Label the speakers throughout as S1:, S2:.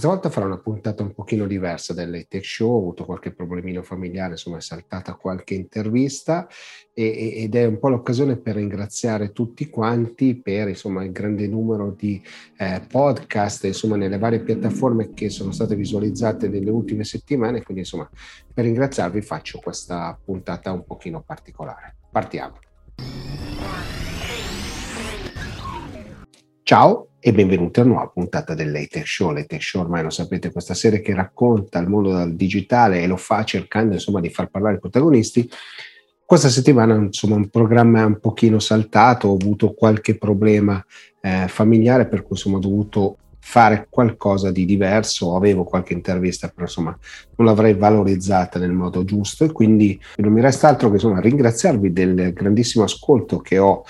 S1: Questa volta farò una puntata un pochino diversa del Tech Show, ho avuto qualche problemino familiare, insomma è saltata qualche intervista e, ed è un po' l'occasione per ringraziare tutti quanti per insomma, il grande numero di eh, podcast insomma, nelle varie piattaforme che sono state visualizzate nelle ultime settimane, quindi insomma per ringraziarvi faccio questa puntata un pochino particolare. Partiamo. Ciao e benvenuti a una nuova puntata del Later Show. Later Show ormai lo sapete, questa serie che racconta il mondo del digitale e lo fa cercando insomma di far parlare i protagonisti. Questa settimana insomma un programma un pochino saltato, ho avuto qualche problema eh, familiare per cui insomma ho dovuto fare qualcosa di diverso, avevo qualche intervista, però insomma non l'avrei valorizzata nel modo giusto e quindi non mi resta altro che insomma ringraziarvi del grandissimo ascolto che ho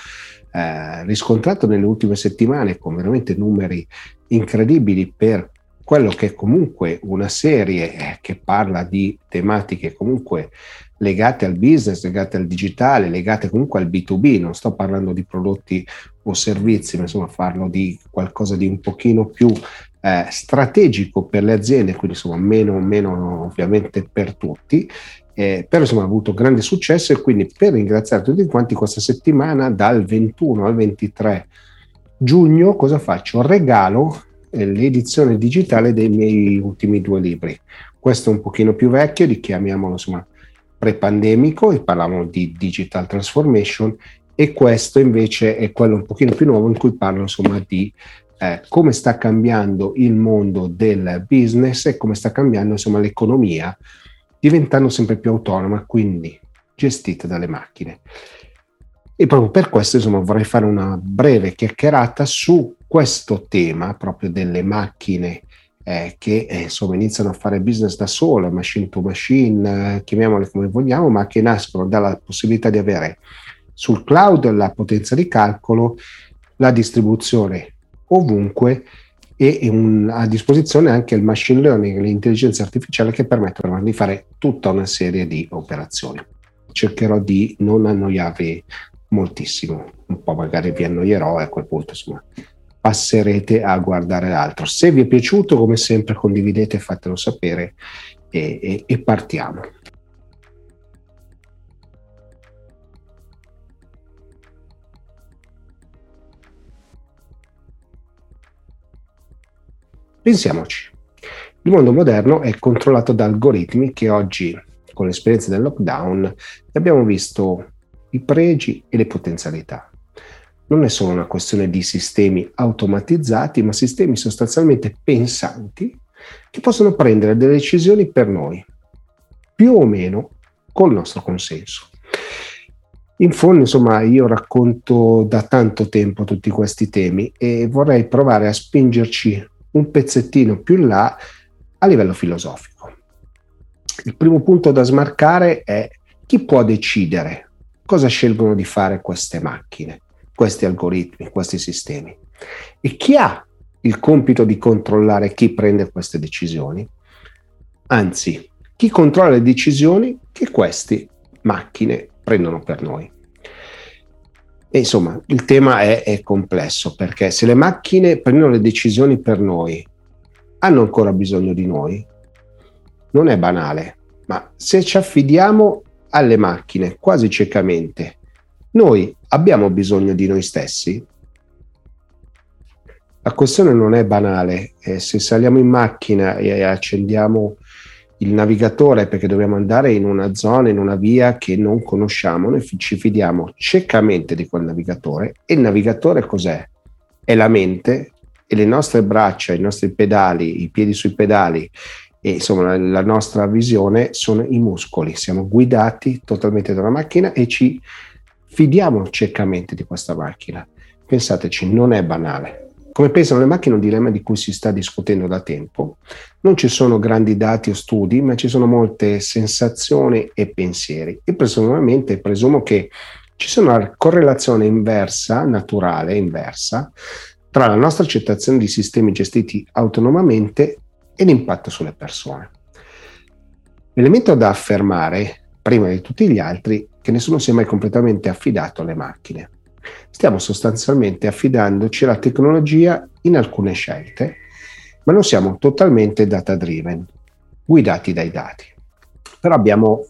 S1: eh, riscontrato nelle ultime settimane con veramente numeri incredibili per quello che è comunque una serie eh, che parla di tematiche comunque legate al business, legate al digitale, legate comunque al B2B, non sto parlando di prodotti o servizi, ma insomma parlo di qualcosa di un pochino più eh, strategico per le aziende, quindi insomma meno, meno ovviamente per tutti, eh, però insomma ha avuto grande successo e quindi per ringraziare tutti quanti questa settimana dal 21 al 23 giugno cosa faccio? Regalo eh, l'edizione digitale dei miei ultimi due libri. Questo è un pochino più vecchio, li chiamiamolo insomma pre-pandemico e parlavamo di digital transformation e questo invece è quello un pochino più nuovo in cui parlo insomma di eh, come sta cambiando il mondo del business e come sta cambiando insomma l'economia diventando sempre più autonoma, quindi gestita dalle macchine. E proprio per questo insomma, vorrei fare una breve chiacchierata su questo tema proprio delle macchine eh, che eh, insomma, iniziano a fare business da sole, machine to machine, eh, chiamiamole come vogliamo, ma che nascono dalla possibilità di avere sul cloud la potenza di calcolo, la distribuzione ovunque e un, a disposizione anche il machine learning e l'intelligenza artificiale che permettono di fare tutta una serie di operazioni. Cercherò di non annoiarvi moltissimo, un po' magari vi annoierò e a quel punto insomma passerete a guardare l'altro. Se vi è piaciuto, come sempre, condividete, fatelo sapere e, e, e partiamo. Pensiamoci, il mondo moderno è controllato da algoritmi che oggi, con l'esperienza del lockdown, abbiamo visto i pregi e le potenzialità. Non è solo una questione di sistemi automatizzati, ma sistemi sostanzialmente pensanti che possono prendere delle decisioni per noi, più o meno col nostro consenso. In fondo, insomma, io racconto da tanto tempo tutti questi temi e vorrei provare a spingerci un pezzettino più in là a livello filosofico. Il primo punto da smarcare è chi può decidere cosa scelgono di fare queste macchine, questi algoritmi, questi sistemi e chi ha il compito di controllare chi prende queste decisioni. Anzi, chi controlla le decisioni che queste macchine prendono per noi. E insomma, il tema è, è, complesso perché se le macchine prendono le decisioni per noi, hanno ancora bisogno di noi? Non è banale, ma se ci affidiamo alle macchine quasi ciecamente, noi abbiamo bisogno di noi stessi? La questione non è banale, eh, se saliamo in macchina e accendiamo il navigatore perché dobbiamo andare in una zona, in una via che non conosciamo, noi ci fidiamo ciecamente di quel navigatore e il navigatore cos'è? È la mente e le nostre braccia, i nostri pedali, i piedi sui pedali e insomma la nostra visione sono i muscoli, siamo guidati totalmente da una macchina e ci fidiamo ciecamente di questa macchina. Pensateci, non è banale. Come pensano le macchine è un dilemma di cui si sta discutendo da tempo. Non ci sono grandi dati o studi, ma ci sono molte sensazioni e pensieri. E personalmente presumo che ci sia una correlazione inversa, naturale, inversa, tra la nostra accettazione di sistemi gestiti autonomamente e l'impatto sulle persone. L'elemento da affermare, prima di tutti gli altri, è che nessuno si è mai completamente affidato alle macchine stiamo sostanzialmente affidandoci alla tecnologia in alcune scelte, ma non siamo totalmente data driven, guidati dai dati. Però abbiamo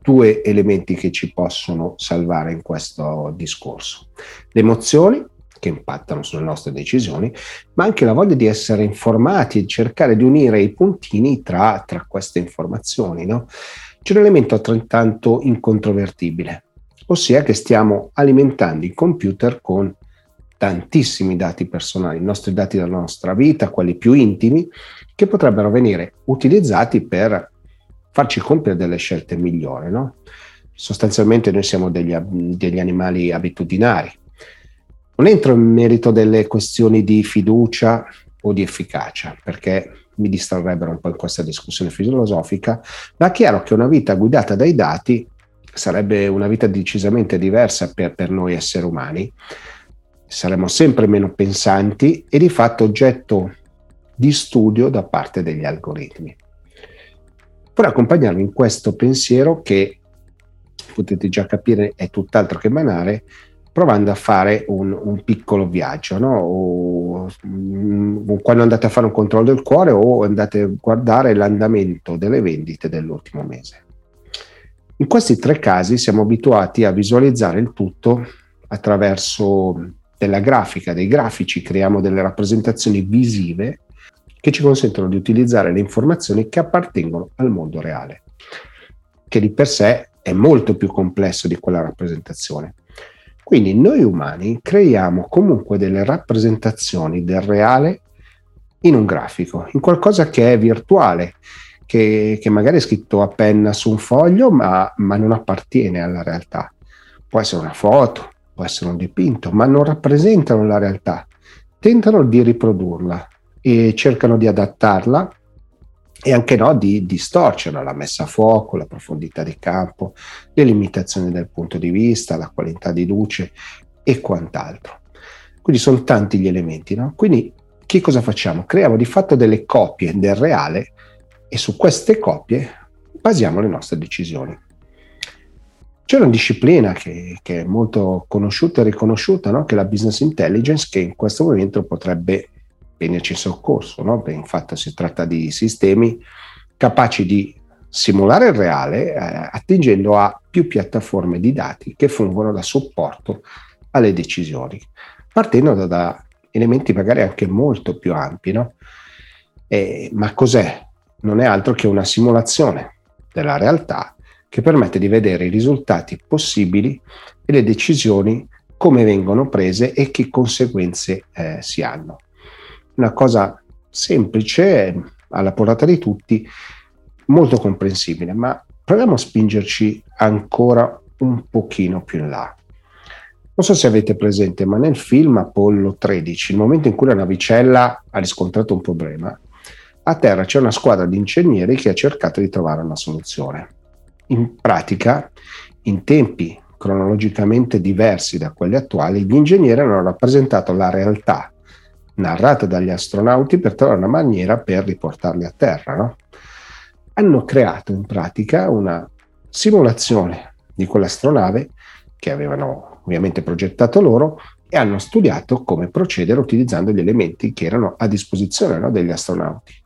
S1: due elementi che ci possono salvare in questo discorso. Le emozioni che impattano sulle nostre decisioni, ma anche la voglia di essere informati e cercare di unire i puntini tra, tra queste informazioni. No? C'è un elemento altrettanto incontrovertibile, ossia che stiamo alimentando il computer con tantissimi dati personali, i nostri dati della nostra vita, quelli più intimi, che potrebbero venire utilizzati per farci compiere delle scelte migliori. No? Sostanzialmente noi siamo degli, degli animali abitudinari. Non entro in merito delle questioni di fiducia o di efficacia, perché mi distrarrebbero un po' in questa discussione filosofica, ma è chiaro che una vita guidata dai dati sarebbe una vita decisamente diversa per, per noi esseri umani. Saremmo sempre meno pensanti e di fatto oggetto di studio da parte degli algoritmi per accompagnarvi in questo pensiero che potete già capire è tutt'altro che banale, provando a fare un, un piccolo viaggio, no? o, um, quando andate a fare un controllo del cuore o andate a guardare l'andamento delle vendite dell'ultimo mese. In questi tre casi siamo abituati a visualizzare il tutto attraverso della grafica, dei grafici, creiamo delle rappresentazioni visive che ci consentono di utilizzare le informazioni che appartengono al mondo reale, che di per sé è molto più complesso di quella rappresentazione. Quindi noi umani creiamo comunque delle rappresentazioni del reale in un grafico, in qualcosa che è virtuale, che, che magari è scritto a penna su un foglio, ma, ma non appartiene alla realtà. Può essere una foto, può essere un dipinto, ma non rappresentano la realtà. Tentano di riprodurla, e cercano di adattarla e anche no, di distorcerla, la messa a fuoco, la profondità di campo, le limitazioni del punto di vista, la qualità di luce e quant'altro. Quindi sono tanti gli elementi, no? Quindi che cosa facciamo? Creiamo di fatto delle copie del reale e su queste copie basiamo le nostre decisioni. C'è una disciplina che, che è molto conosciuta e riconosciuta, no? che è la business intelligence, che in questo momento potrebbe venirci in soccorso. No? Infatti si tratta di sistemi capaci di simulare il reale eh, attingendo a più piattaforme di dati che fungono da supporto alle decisioni, partendo da, da elementi magari anche molto più ampi. No? Eh, ma cos'è? Non è altro che una simulazione della realtà che permette di vedere i risultati possibili e le decisioni come vengono prese e che conseguenze eh, si hanno una cosa semplice, alla portata di tutti, molto comprensibile, ma proviamo a spingerci ancora un pochino più in là. Non so se avete presente, ma nel film Apollo 13, il momento in cui la navicella ha riscontrato un problema, a terra c'è una squadra di ingegneri che ha cercato di trovare una soluzione. In pratica, in tempi cronologicamente diversi da quelli attuali, gli ingegneri hanno rappresentato la realtà narrata dagli astronauti per trovare una maniera per riportarli a terra. No? Hanno creato in pratica una simulazione di quell'astronave che avevano ovviamente progettato loro e hanno studiato come procedere utilizzando gli elementi che erano a disposizione no, degli astronauti.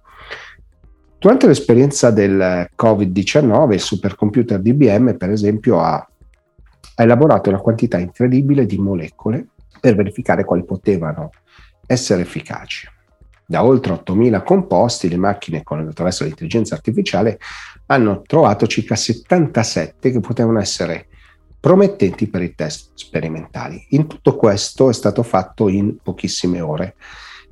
S1: Durante l'esperienza del Covid-19, il supercomputer di IBM, per esempio, ha, ha elaborato una quantità incredibile di molecole per verificare quali potevano essere efficaci. Da oltre 8.000 composti, le macchine con, attraverso l'intelligenza artificiale hanno trovato circa 77 che potevano essere promettenti per i test sperimentali. In tutto questo è stato fatto in pochissime ore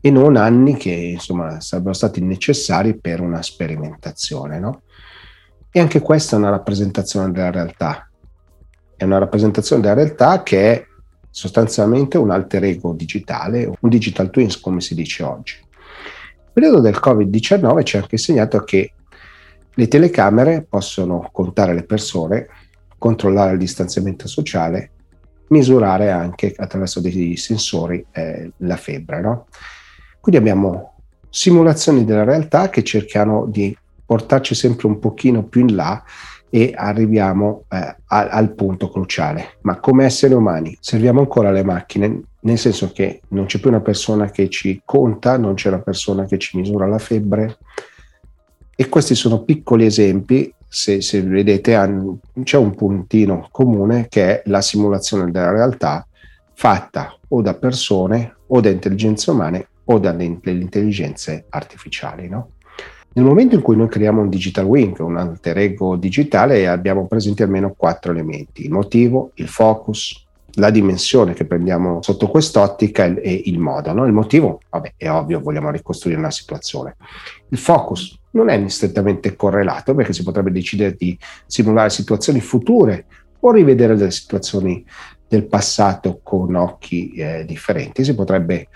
S1: e non anni che insomma sarebbero stati necessari per una sperimentazione. No? E anche questa è una rappresentazione della realtà. È una rappresentazione della realtà che è sostanzialmente un alter ego digitale, un digital twins come si dice oggi. Il periodo del Covid-19 ci ha anche insegnato che le telecamere possono contare le persone, controllare il distanziamento sociale, misurare anche attraverso dei sensori eh, la febbre. No? Quindi abbiamo simulazioni della realtà che cercano di portarci sempre un pochino più in là e arriviamo eh, al, al punto cruciale. Ma come esseri umani serviamo ancora le macchine nel senso che non c'è più una persona che ci conta, non c'è una persona che ci misura la febbre. E questi sono piccoli esempi, se, se vedete c'è un puntino comune che è la simulazione della realtà fatta o da persone o da intelligenze umane o dalle intelligenze artificiali. No? Nel momento in cui noi creiamo un digital wing, un alter ego digitale, abbiamo presenti almeno quattro elementi, il motivo, il focus, la dimensione che prendiamo sotto quest'ottica e il modo. No? Il motivo, vabbè, è ovvio, vogliamo ricostruire una situazione. Il focus non è strettamente correlato perché si potrebbe decidere di simulare situazioni future o rivedere delle situazioni del passato con occhi eh, differenti. Si potrebbe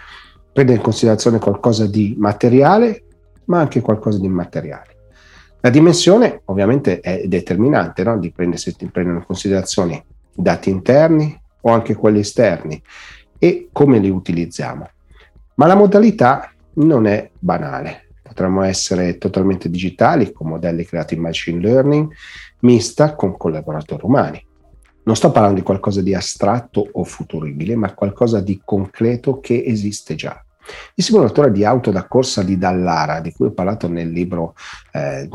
S1: prendere in considerazione qualcosa di materiale, ma anche qualcosa di immateriale. La dimensione ovviamente è determinante, no? dipende se ti prendono in considerazione dati interni, o anche quelli esterni e come li utilizziamo. Ma la modalità non è banale. Potremmo essere totalmente digitali con modelli creati in machine learning, mista con collaboratori umani. Non sto parlando di qualcosa di astratto o futuribile, ma qualcosa di concreto che esiste già. Il simulatore di auto da corsa di Dallara, di cui ho parlato nel libro eh,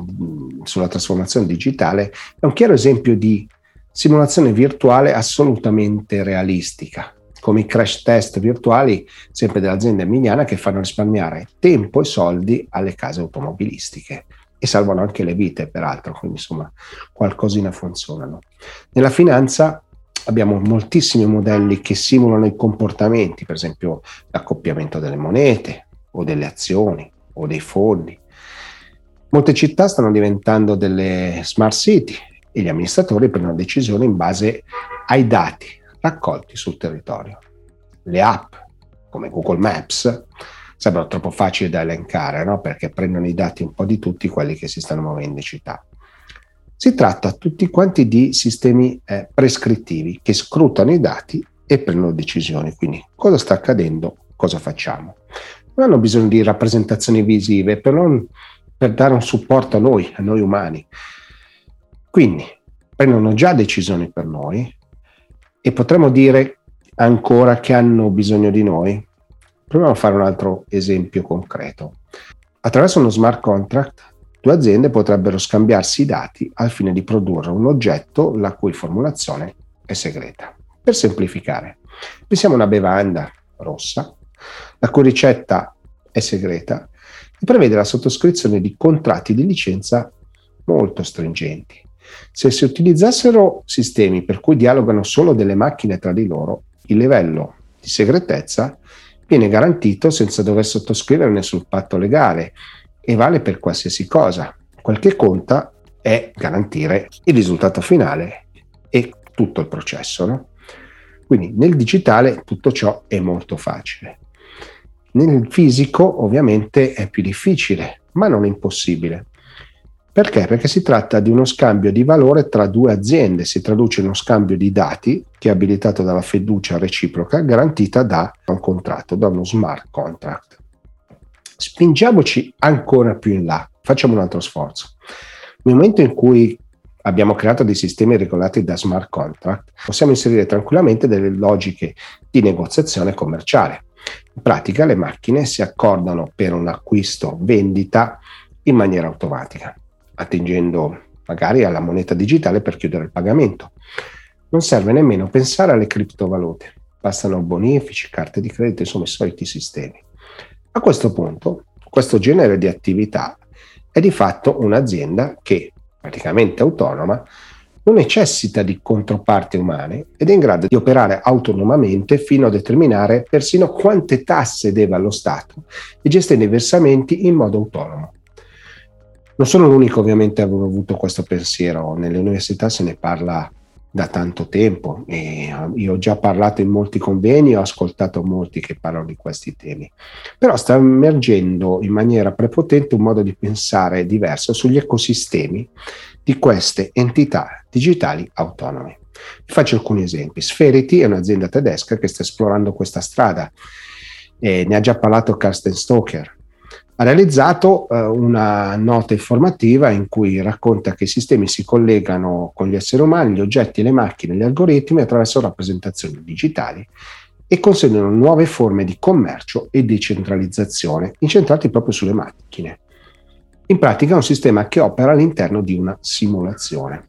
S1: sulla trasformazione digitale, è un chiaro esempio di simulazione virtuale assolutamente realistica, come i crash test virtuali sempre dell'azienda emiliana che fanno risparmiare tempo e soldi alle case automobilistiche e salvano anche le vite peraltro, quindi insomma qualcosina funzionano. Nella finanza abbiamo moltissimi modelli che simulano i comportamenti, per esempio l'accoppiamento delle monete o delle azioni o dei fondi. Molte città stanno diventando delle smart city e gli amministratori prendono decisioni in base ai dati raccolti sul territorio. Le app come Google Maps sembrano troppo facili da elencare no? perché prendono i dati un po' di tutti quelli che si stanno muovendo in città. Si tratta tutti quanti di sistemi eh, prescrittivi che scrutano i dati e prendono decisioni. Quindi cosa sta accadendo, cosa facciamo. Non hanno bisogno di rappresentazioni visive per, non, per dare un supporto a noi, a noi umani. Quindi prendono già decisioni per noi e potremmo dire ancora che hanno bisogno di noi. Proviamo a fare un altro esempio concreto. Attraverso uno smart contract, due aziende potrebbero scambiarsi i dati al fine di produrre un oggetto la cui formulazione è segreta. Per semplificare, pensiamo a una bevanda rossa, la cui ricetta è segreta e prevede la sottoscrizione di contratti di licenza molto stringenti. Se si utilizzassero sistemi per cui dialogano solo delle macchine tra di loro, il livello di segretezza viene garantito senza dover sottoscrivere nessun patto legale e vale per qualsiasi cosa. Quel che conta è garantire il risultato finale e tutto il processo. No? Quindi nel digitale tutto ciò è molto facile. Nel fisico ovviamente è più difficile, ma non impossibile. Perché? Perché si tratta di uno scambio di valore tra due aziende, si traduce in uno scambio di dati che è abilitato dalla fiducia reciproca garantita da un contratto, da uno smart contract. Spingiamoci ancora più in là, facciamo un altro sforzo. Nel momento in cui abbiamo creato dei sistemi regolati da smart contract, possiamo inserire tranquillamente delle logiche di negoziazione commerciale. In pratica le macchine si accordano per un acquisto vendita in maniera automatica attingendo magari alla moneta digitale per chiudere il pagamento. Non serve nemmeno pensare alle criptovalute, bastano bonifici, carte di credito, insomma i soliti sistemi. A questo punto, questo genere di attività è di fatto un'azienda che, praticamente autonoma, non necessita di controparti umane ed è in grado di operare autonomamente fino a determinare persino quante tasse deve allo Stato e gestire i versamenti in modo autonomo. Non sono l'unico ovviamente a aver avuto questo pensiero, nelle università se ne parla da tanto tempo e eh, io ho già parlato in molti convegni, ho ascoltato molti che parlano di questi temi, però sta emergendo in maniera prepotente un modo di pensare diverso sugli ecosistemi di queste entità digitali autonome. Vi faccio alcuni esempi. Sferity è un'azienda tedesca che sta esplorando questa strada, e ne ha già parlato Carsten Stoker, ha realizzato eh, una nota informativa in cui racconta che i sistemi si collegano con gli esseri umani, gli oggetti, le macchine, gli algoritmi attraverso rappresentazioni digitali e consentono nuove forme di commercio e decentralizzazione incentrati proprio sulle macchine. In pratica è un sistema che opera all'interno di una simulazione.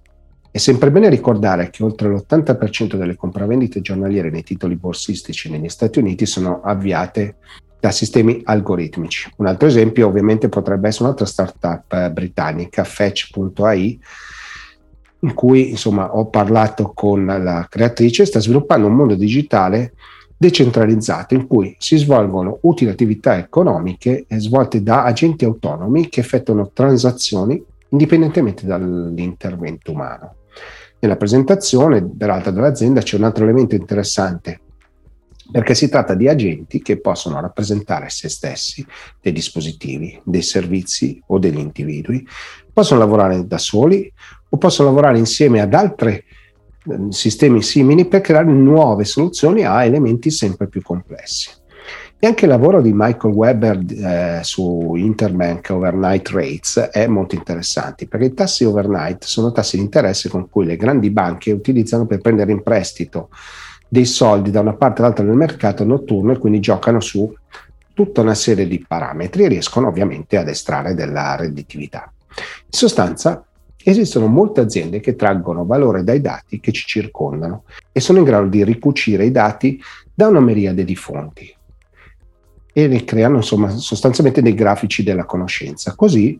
S1: È sempre bene ricordare che oltre l'80% delle compravendite giornaliere nei titoli borsistici negli Stati Uniti sono avviate da sistemi algoritmici. Un altro esempio ovviamente potrebbe essere un'altra startup eh, britannica, Fetch.ai, in cui insomma ho parlato con la creatrice, sta sviluppando un mondo digitale decentralizzato in cui si svolgono utili attività economiche svolte da agenti autonomi che effettuano transazioni indipendentemente dall'intervento umano. Nella presentazione, peraltro, dell'azienda c'è un altro elemento interessante perché si tratta di agenti che possono rappresentare se stessi, dei dispositivi, dei servizi o degli individui, possono lavorare da soli o possono lavorare insieme ad altri eh, sistemi simili per creare nuove soluzioni a elementi sempre più complessi. E anche il lavoro di Michael Weber eh, su Interbank Overnight Rates è molto interessante perché i tassi overnight sono tassi di interesse con cui le grandi banche utilizzano per prendere in prestito dei soldi da una parte all'altra nel mercato notturno e quindi giocano su tutta una serie di parametri e riescono ovviamente ad estrarre della redditività. In sostanza, esistono molte aziende che traggono valore dai dati che ci circondano e sono in grado di ricucire i dati da una miriade di fonti e ne creano insomma sostanzialmente dei grafici della conoscenza. Così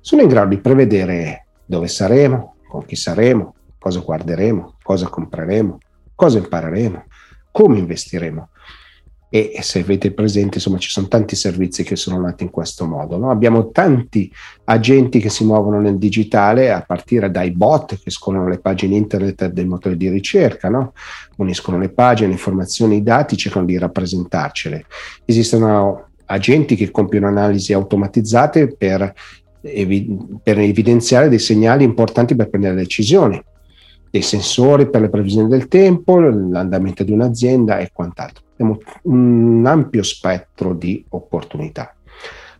S1: sono in grado di prevedere dove saremo, con chi saremo, cosa guarderemo, cosa compreremo, cosa impareremo, come investiremo. E se avete presente, insomma, ci sono tanti servizi che sono nati in questo modo. No? Abbiamo tanti agenti che si muovono nel digitale, a partire dai bot che scorrono le pagine internet dei motori di ricerca, no? uniscono le pagine, le informazioni, i dati, cercano di rappresentarcele. Esistono agenti che compiono analisi automatizzate per, evi- per evidenziare dei segnali importanti per prendere decisioni dei sensori per le previsioni del tempo, l'andamento di un'azienda e quant'altro. Abbiamo un ampio spettro di opportunità.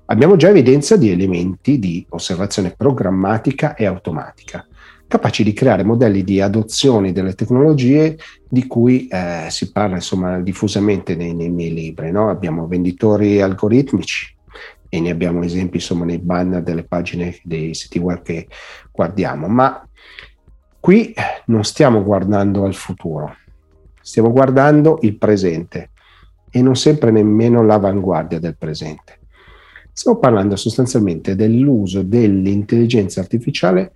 S1: Abbiamo già evidenza di elementi di osservazione programmatica e automatica, capaci di creare modelli di adozione delle tecnologie di cui eh, si parla insomma, diffusamente nei, nei miei libri. No? Abbiamo venditori algoritmici, e ne abbiamo esempi insomma nei banner delle pagine dei siti web che guardiamo, ma Qui non stiamo guardando al futuro, stiamo guardando il presente e non sempre nemmeno l'avanguardia del presente. Stiamo parlando sostanzialmente dell'uso dell'intelligenza artificiale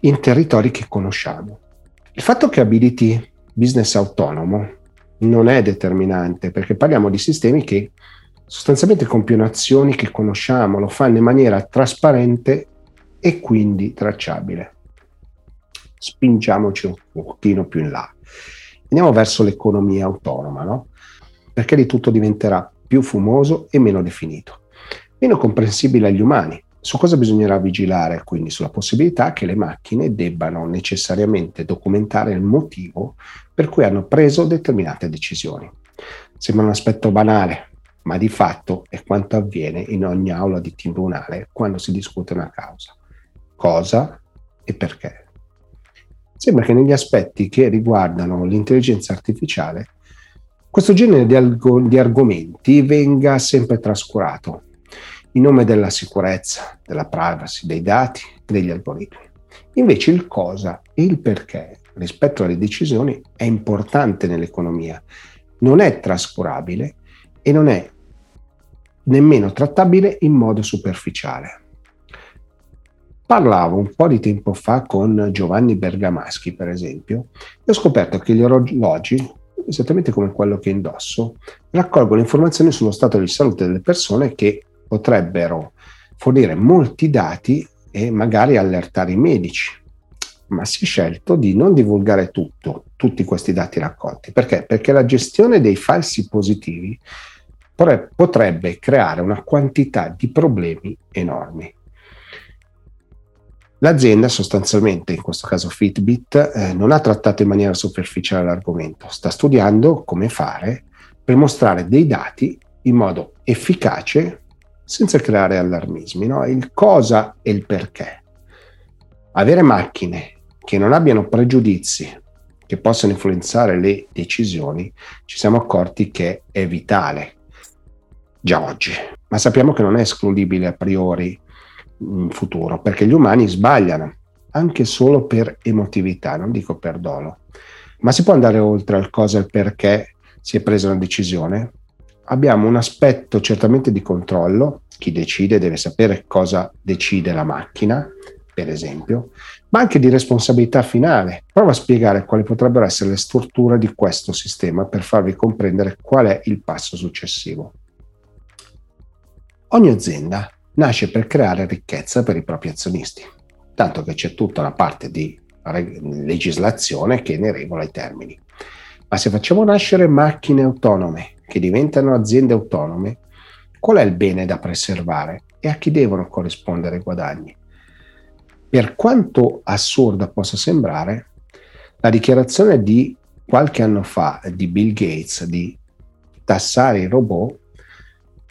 S1: in territori che conosciamo. Il fatto che abiliti business autonomo non è determinante perché parliamo di sistemi che sostanzialmente compiono azioni che conosciamo, lo fanno in maniera trasparente e quindi tracciabile spingiamoci un pochino più in là. Andiamo verso l'economia autonoma, no? Perché di tutto diventerà più fumoso e meno definito, meno comprensibile agli umani. Su cosa bisognerà vigilare? Quindi sulla possibilità che le macchine debbano necessariamente documentare il motivo per cui hanno preso determinate decisioni. Sembra un aspetto banale, ma di fatto è quanto avviene in ogni aula di tribunale quando si discute una causa. Cosa e perché? Sembra che negli aspetti che riguardano l'intelligenza artificiale questo genere di, algo, di argomenti venga sempre trascurato in nome della sicurezza, della privacy, dei dati, degli algoritmi. Invece il cosa e il perché rispetto alle decisioni è importante nell'economia, non è trascurabile e non è nemmeno trattabile in modo superficiale. Parlavo un po' di tempo fa con Giovanni Bergamaschi, per esempio, e ho scoperto che gli orologi, esattamente come quello che indosso, raccolgono informazioni sullo stato di salute delle persone che potrebbero fornire molti dati e magari allertare i medici. Ma si è scelto di non divulgare tutto, tutti questi dati raccolti. Perché? Perché la gestione dei falsi positivi potrebbe creare una quantità di problemi enormi. L'azienda sostanzialmente, in questo caso Fitbit, eh, non ha trattato in maniera superficiale l'argomento, sta studiando come fare per mostrare dei dati in modo efficace senza creare allarmismi, no? il cosa e il perché. Avere macchine che non abbiano pregiudizi, che possono influenzare le decisioni, ci siamo accorti che è vitale già oggi, ma sappiamo che non è escludibile a priori futuro, perché gli umani sbagliano, anche solo per emotività, non dico per dolo. Ma si può andare oltre al cosa e il perché si è presa una decisione? Abbiamo un aspetto certamente di controllo, chi decide deve sapere cosa decide la macchina, per esempio, ma anche di responsabilità finale. Prova a spiegare quali potrebbero essere le strutture di questo sistema per farvi comprendere qual è il passo successivo. Ogni azienda nasce per creare ricchezza per i propri azionisti, tanto che c'è tutta una parte di legislazione che ne regola i termini. Ma se facciamo nascere macchine autonome che diventano aziende autonome, qual è il bene da preservare e a chi devono corrispondere i guadagni? Per quanto assurda possa sembrare, la dichiarazione di qualche anno fa di Bill Gates di tassare i robot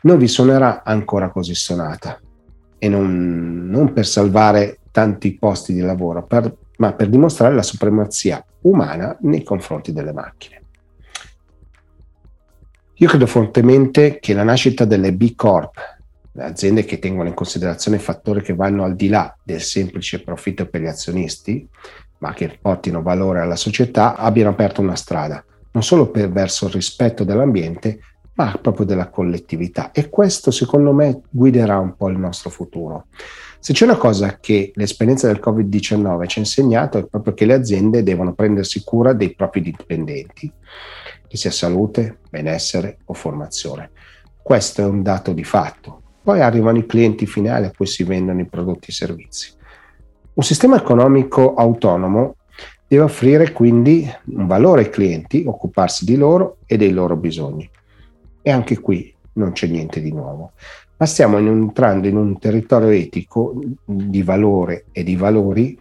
S1: non vi suonerà ancora così sonata e non, non per salvare tanti posti di lavoro, per, ma per dimostrare la supremazia umana nei confronti delle macchine. Io credo fortemente che la nascita delle B Corp, le aziende che tengono in considerazione fattori che vanno al di là del semplice profitto per gli azionisti, ma che portino valore alla società, abbiano aperto una strada, non solo per, verso il rispetto dell'ambiente, ma proprio della collettività. E questo, secondo me, guiderà un po' il nostro futuro. Se c'è una cosa che l'esperienza del Covid-19 ci ha insegnato è proprio che le aziende devono prendersi cura dei propri dipendenti, che sia salute, benessere o formazione. Questo è un dato di fatto. Poi arrivano i clienti finali a cui si vendono i prodotti e i servizi. Un sistema economico autonomo deve offrire quindi un valore ai clienti, occuparsi di loro e dei loro bisogni. E anche qui non c'è niente di nuovo. Ma stiamo entrando in un territorio etico di valore e di valori,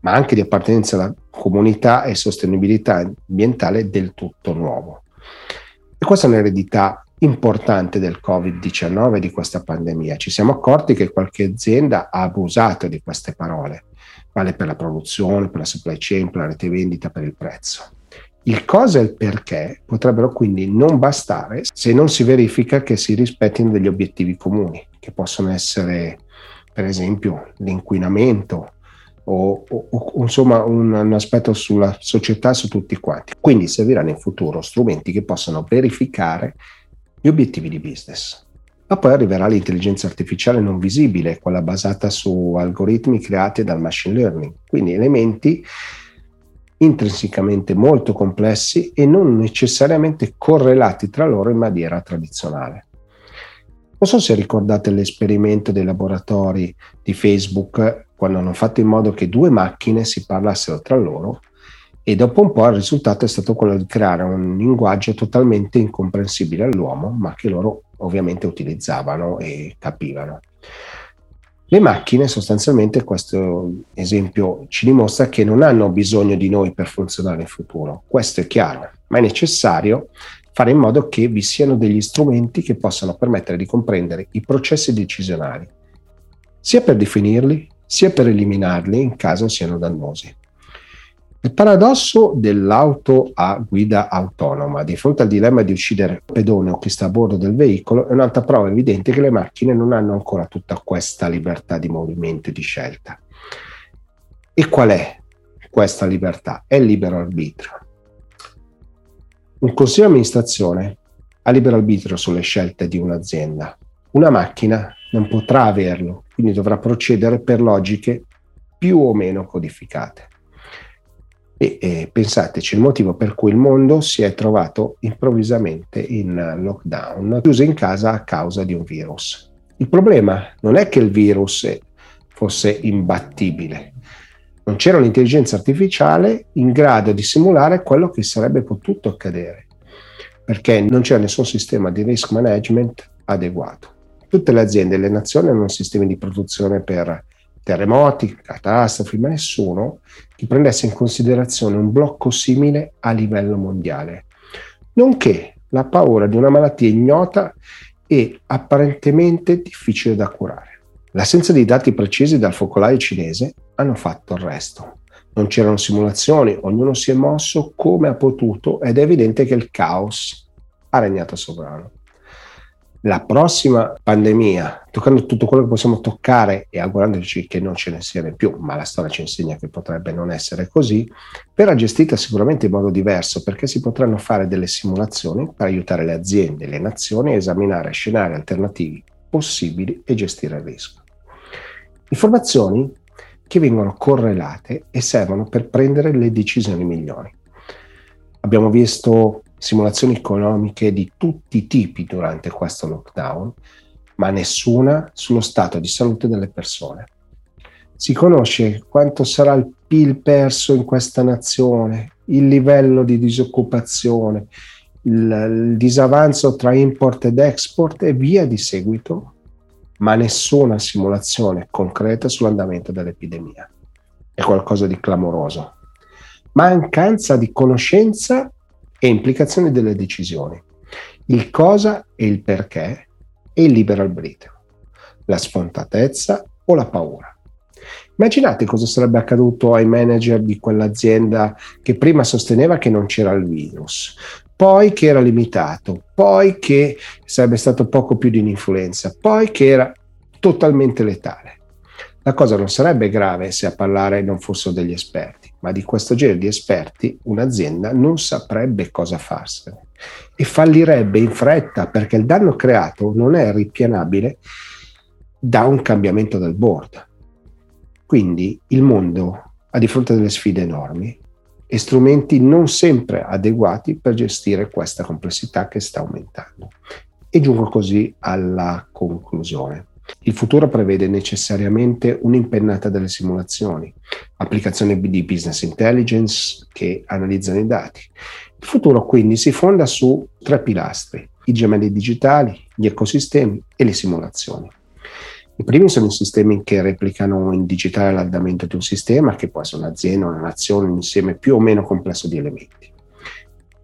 S1: ma anche di appartenenza alla comunità e sostenibilità ambientale del tutto nuovo. E questa è un'eredità importante del Covid-19, di questa pandemia. Ci siamo accorti che qualche azienda ha abusato di queste parole, vale per la produzione, per la supply chain, per la rete vendita, per il prezzo. Il cosa e il perché potrebbero quindi non bastare se non si verifica che si rispettino degli obiettivi comuni, che possono essere per esempio l'inquinamento o, o, o insomma un, un, aspetto sulla società su tutti quanti. Quindi serviranno in futuro strumenti che possano verificare gli obiettivi di business. Ma poi arriverà l'intelligenza artificiale non visibile, quella basata su algoritmi creati dal machine learning, quindi elementi intrinsecamente molto complessi e non necessariamente correlati tra loro in maniera tradizionale. Non so se ricordate l'esperimento dei laboratori di Facebook quando hanno fatto in modo che due macchine si parlassero tra loro e dopo un po' il risultato è stato quello di creare un linguaggio totalmente incomprensibile all'uomo, ma che loro ovviamente utilizzavano e capivano. Le macchine sostanzialmente, questo esempio ci dimostra che non hanno bisogno di noi per funzionare in futuro, questo è chiaro, ma è necessario fare in modo che vi siano degli strumenti che possano permettere di comprendere i processi decisionali, sia per definirli, sia per eliminarli in caso siano dannosi. Il paradosso dell'auto a guida autonoma di fronte al dilemma di uccidere un pedone o chi sta a bordo del veicolo è un'altra prova evidente che le macchine non hanno ancora tutta questa libertà di movimento e di scelta. E qual è questa libertà? È il libero arbitrio. Un consiglio di amministrazione ha libero arbitrio sulle scelte di un'azienda. Una macchina non potrà averlo, quindi dovrà procedere per logiche più o meno codificate. E, e pensateci il motivo per cui il mondo si è trovato improvvisamente in lockdown, chiuso in casa a causa di un virus. Il problema non è che il virus fosse imbattibile, non c'era un'intelligenza artificiale in grado di simulare quello che sarebbe potuto accadere, perché non c'era nessun sistema di risk management adeguato. Tutte le aziende e le nazioni hanno sistemi di produzione per terremoti, catastrofi, ma nessuno che prendesse in considerazione un blocco simile a livello mondiale, nonché la paura di una malattia ignota e apparentemente difficile da curare. L'assenza di dati precisi dal focolaio cinese hanno fatto il resto. non c'erano simulazioni, ognuno si è mosso come ha potuto ed è evidente che il caos ha regnato sovrano. La prossima pandemia, toccando tutto quello che possiamo toccare e augurandoci che non ce ne sia più, ma la storia ci insegna che potrebbe non essere così, verrà gestita sicuramente in modo diverso perché si potranno fare delle simulazioni per aiutare le aziende e le nazioni a esaminare scenari alternativi possibili e gestire il rischio. Informazioni che vengono correlate e servono per prendere le decisioni migliori. Abbiamo visto simulazioni economiche di tutti i tipi durante questo lockdown, ma nessuna sullo stato di salute delle persone. Si conosce quanto sarà il PIL perso in questa nazione, il livello di disoccupazione, il, il disavanzo tra import ed export e via di seguito, ma nessuna simulazione concreta sull'andamento dell'epidemia. È qualcosa di clamoroso. Mancanza di conoscenza e implicazioni delle decisioni, il cosa e il perché e il libero arbitrio, la spontatezza o la paura. Immaginate cosa sarebbe accaduto ai manager di quell'azienda che prima sosteneva che non c'era il virus, poi che era limitato, poi che sarebbe stato poco più di un'influenza, poi che era totalmente letale. La cosa non sarebbe grave se a parlare non fossero degli esperti ma di questo genere di esperti un'azienda non saprebbe cosa farsene e fallirebbe in fretta perché il danno creato non è ripianabile da un cambiamento del board. Quindi il mondo ha di fronte delle sfide enormi e strumenti non sempre adeguati per gestire questa complessità che sta aumentando. E giungo così alla conclusione. Il futuro prevede necessariamente un'impennata delle simulazioni, applicazioni di business intelligence che analizzano i dati. Il futuro quindi si fonda su tre pilastri, i gemelli digitali, gli ecosistemi e le simulazioni. I primi sono i sistemi che replicano in digitale l'andamento di un sistema, che può essere un'azienda, una nazione, un insieme più o meno complesso di elementi.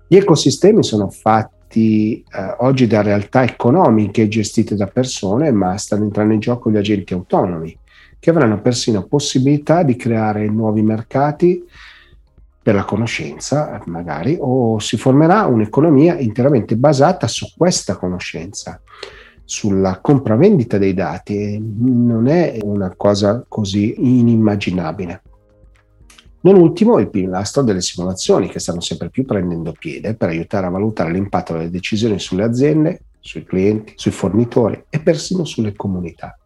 S1: Gli ecosistemi sono fatti fatti eh, oggi da realtà economiche gestite da persone, ma stanno entrando in gioco gli agenti autonomi, che avranno persino possibilità di creare nuovi mercati per la conoscenza, magari, o si formerà un'economia interamente basata su questa conoscenza, sulla compravendita dei dati. Non è una cosa così inimmaginabile. Non ultimo il pilastro delle simulazioni che stanno sempre più prendendo piede per aiutare a valutare l'impatto delle decisioni sulle aziende, sui clienti, sui fornitori e persino sulle comunità.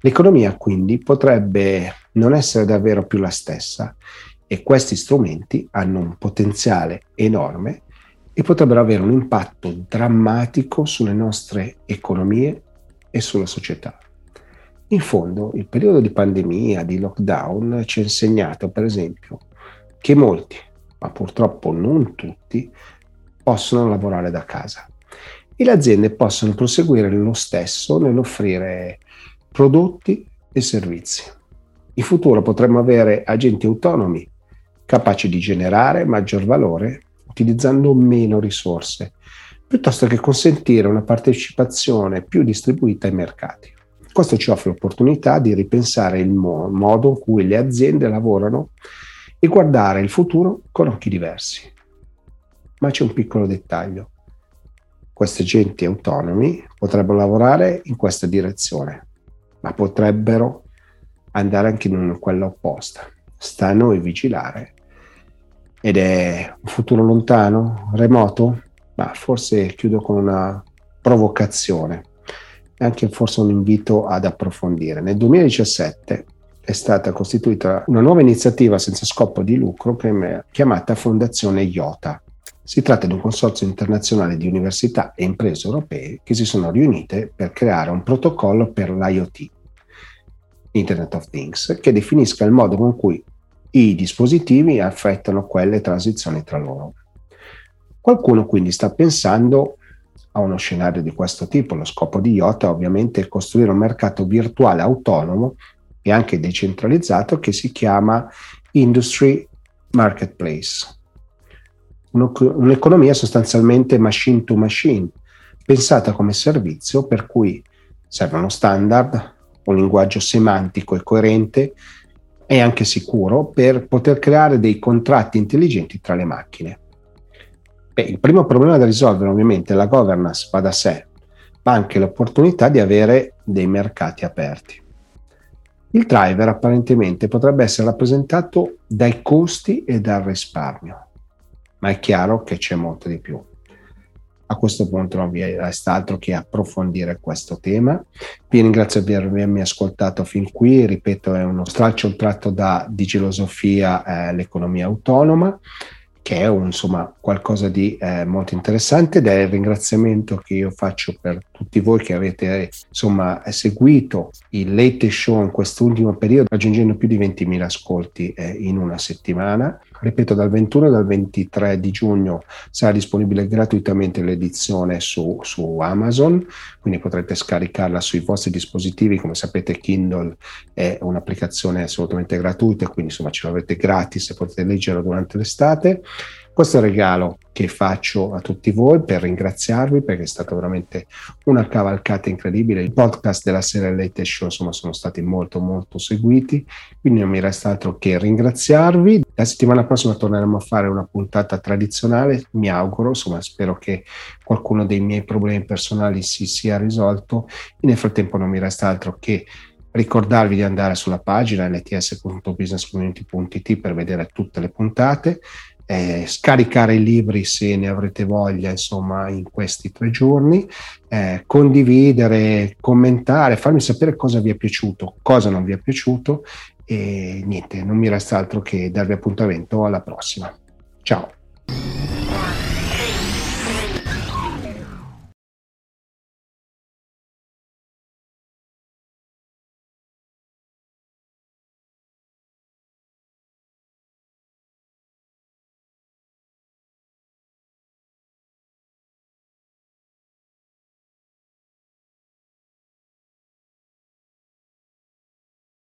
S1: L'economia quindi potrebbe non essere davvero più la stessa e questi strumenti hanno un potenziale enorme e potrebbero avere un impatto drammatico sulle nostre economie e sulla società. In fondo, il periodo di pandemia, di lockdown, ci ha insegnato, per esempio, che molti, ma purtroppo non tutti, possono lavorare da casa e le aziende possono proseguire lo stesso nell'offrire prodotti e servizi. In futuro potremmo avere agenti autonomi capaci di generare maggior valore utilizzando meno risorse, piuttosto che consentire una partecipazione più distribuita ai mercati. Questo ci offre l'opportunità di ripensare il mo- modo in cui le aziende lavorano e guardare il futuro con occhi diversi. Ma c'è un piccolo dettaglio. Questi agenti autonomi potrebbero lavorare in questa direzione, ma potrebbero andare anche in quella opposta. Sta a noi vigilare. Ed è un futuro lontano, remoto? Ma forse chiudo con una provocazione e anche forse un invito ad approfondire. Nel 2017 è stata costituita una nuova iniziativa senza scopo di lucro chiamata Fondazione IOTA. Si tratta di un consorzio internazionale di università e imprese europee che si sono riunite per creare un protocollo per l'IoT, Internet of Things, che definisca il modo con cui i dispositivi affettano quelle transizioni tra loro. Qualcuno quindi sta pensando a uno scenario di questo tipo. Lo scopo di IOTA ovviamente è costruire un mercato virtuale autonomo e anche decentralizzato che si chiama Industry Marketplace. Un'economia sostanzialmente machine to machine, pensata come servizio per cui serve uno standard, un linguaggio semantico e coerente e anche sicuro per poter creare dei contratti intelligenti tra le macchine. Beh, il primo problema da risolvere ovviamente è la governance, va da sé, ma anche l'opportunità di avere dei mercati aperti. Il driver apparentemente potrebbe essere rappresentato dai costi e dal risparmio, ma è chiaro che c'è molto di più. A questo punto non vi resta altro che approfondire questo tema. Vi ringrazio di avermi ascoltato fin qui, ripeto è uno stralcio tratto da Digilosofia, eh, l'economia autonoma che è un, insomma qualcosa di eh, molto interessante ed è il ringraziamento che io faccio per tutti voi che avete insomma seguito il Late Show in quest'ultimo periodo raggiungendo più di 20.000 ascolti eh, in una settimana ripeto, dal 21 e dal 23 di giugno sarà disponibile gratuitamente l'edizione su, su, Amazon, quindi potrete scaricarla sui vostri dispositivi. Come sapete, Kindle è un'applicazione assolutamente gratuita, quindi insomma ce l'avete gratis e potete leggerla durante l'estate. Questo è il regalo che faccio a tutti voi per ringraziarvi perché è stata veramente una cavalcata incredibile. I podcast della serie Late Show insomma sono stati molto molto seguiti, quindi non mi resta altro che ringraziarvi. La settimana prossima torneremo a fare una puntata tradizionale, mi auguro, insomma spero che qualcuno dei miei problemi personali si sia risolto. Nel frattempo non mi resta altro che ricordarvi di andare sulla pagina lts.businesscommunity.it per vedere tutte le puntate eh, scaricare i libri se ne avrete voglia, insomma, in questi tre giorni, eh, condividere, commentare, farmi sapere cosa vi è piaciuto, cosa non vi è piaciuto e niente, non mi resta altro che darvi appuntamento alla prossima. Ciao.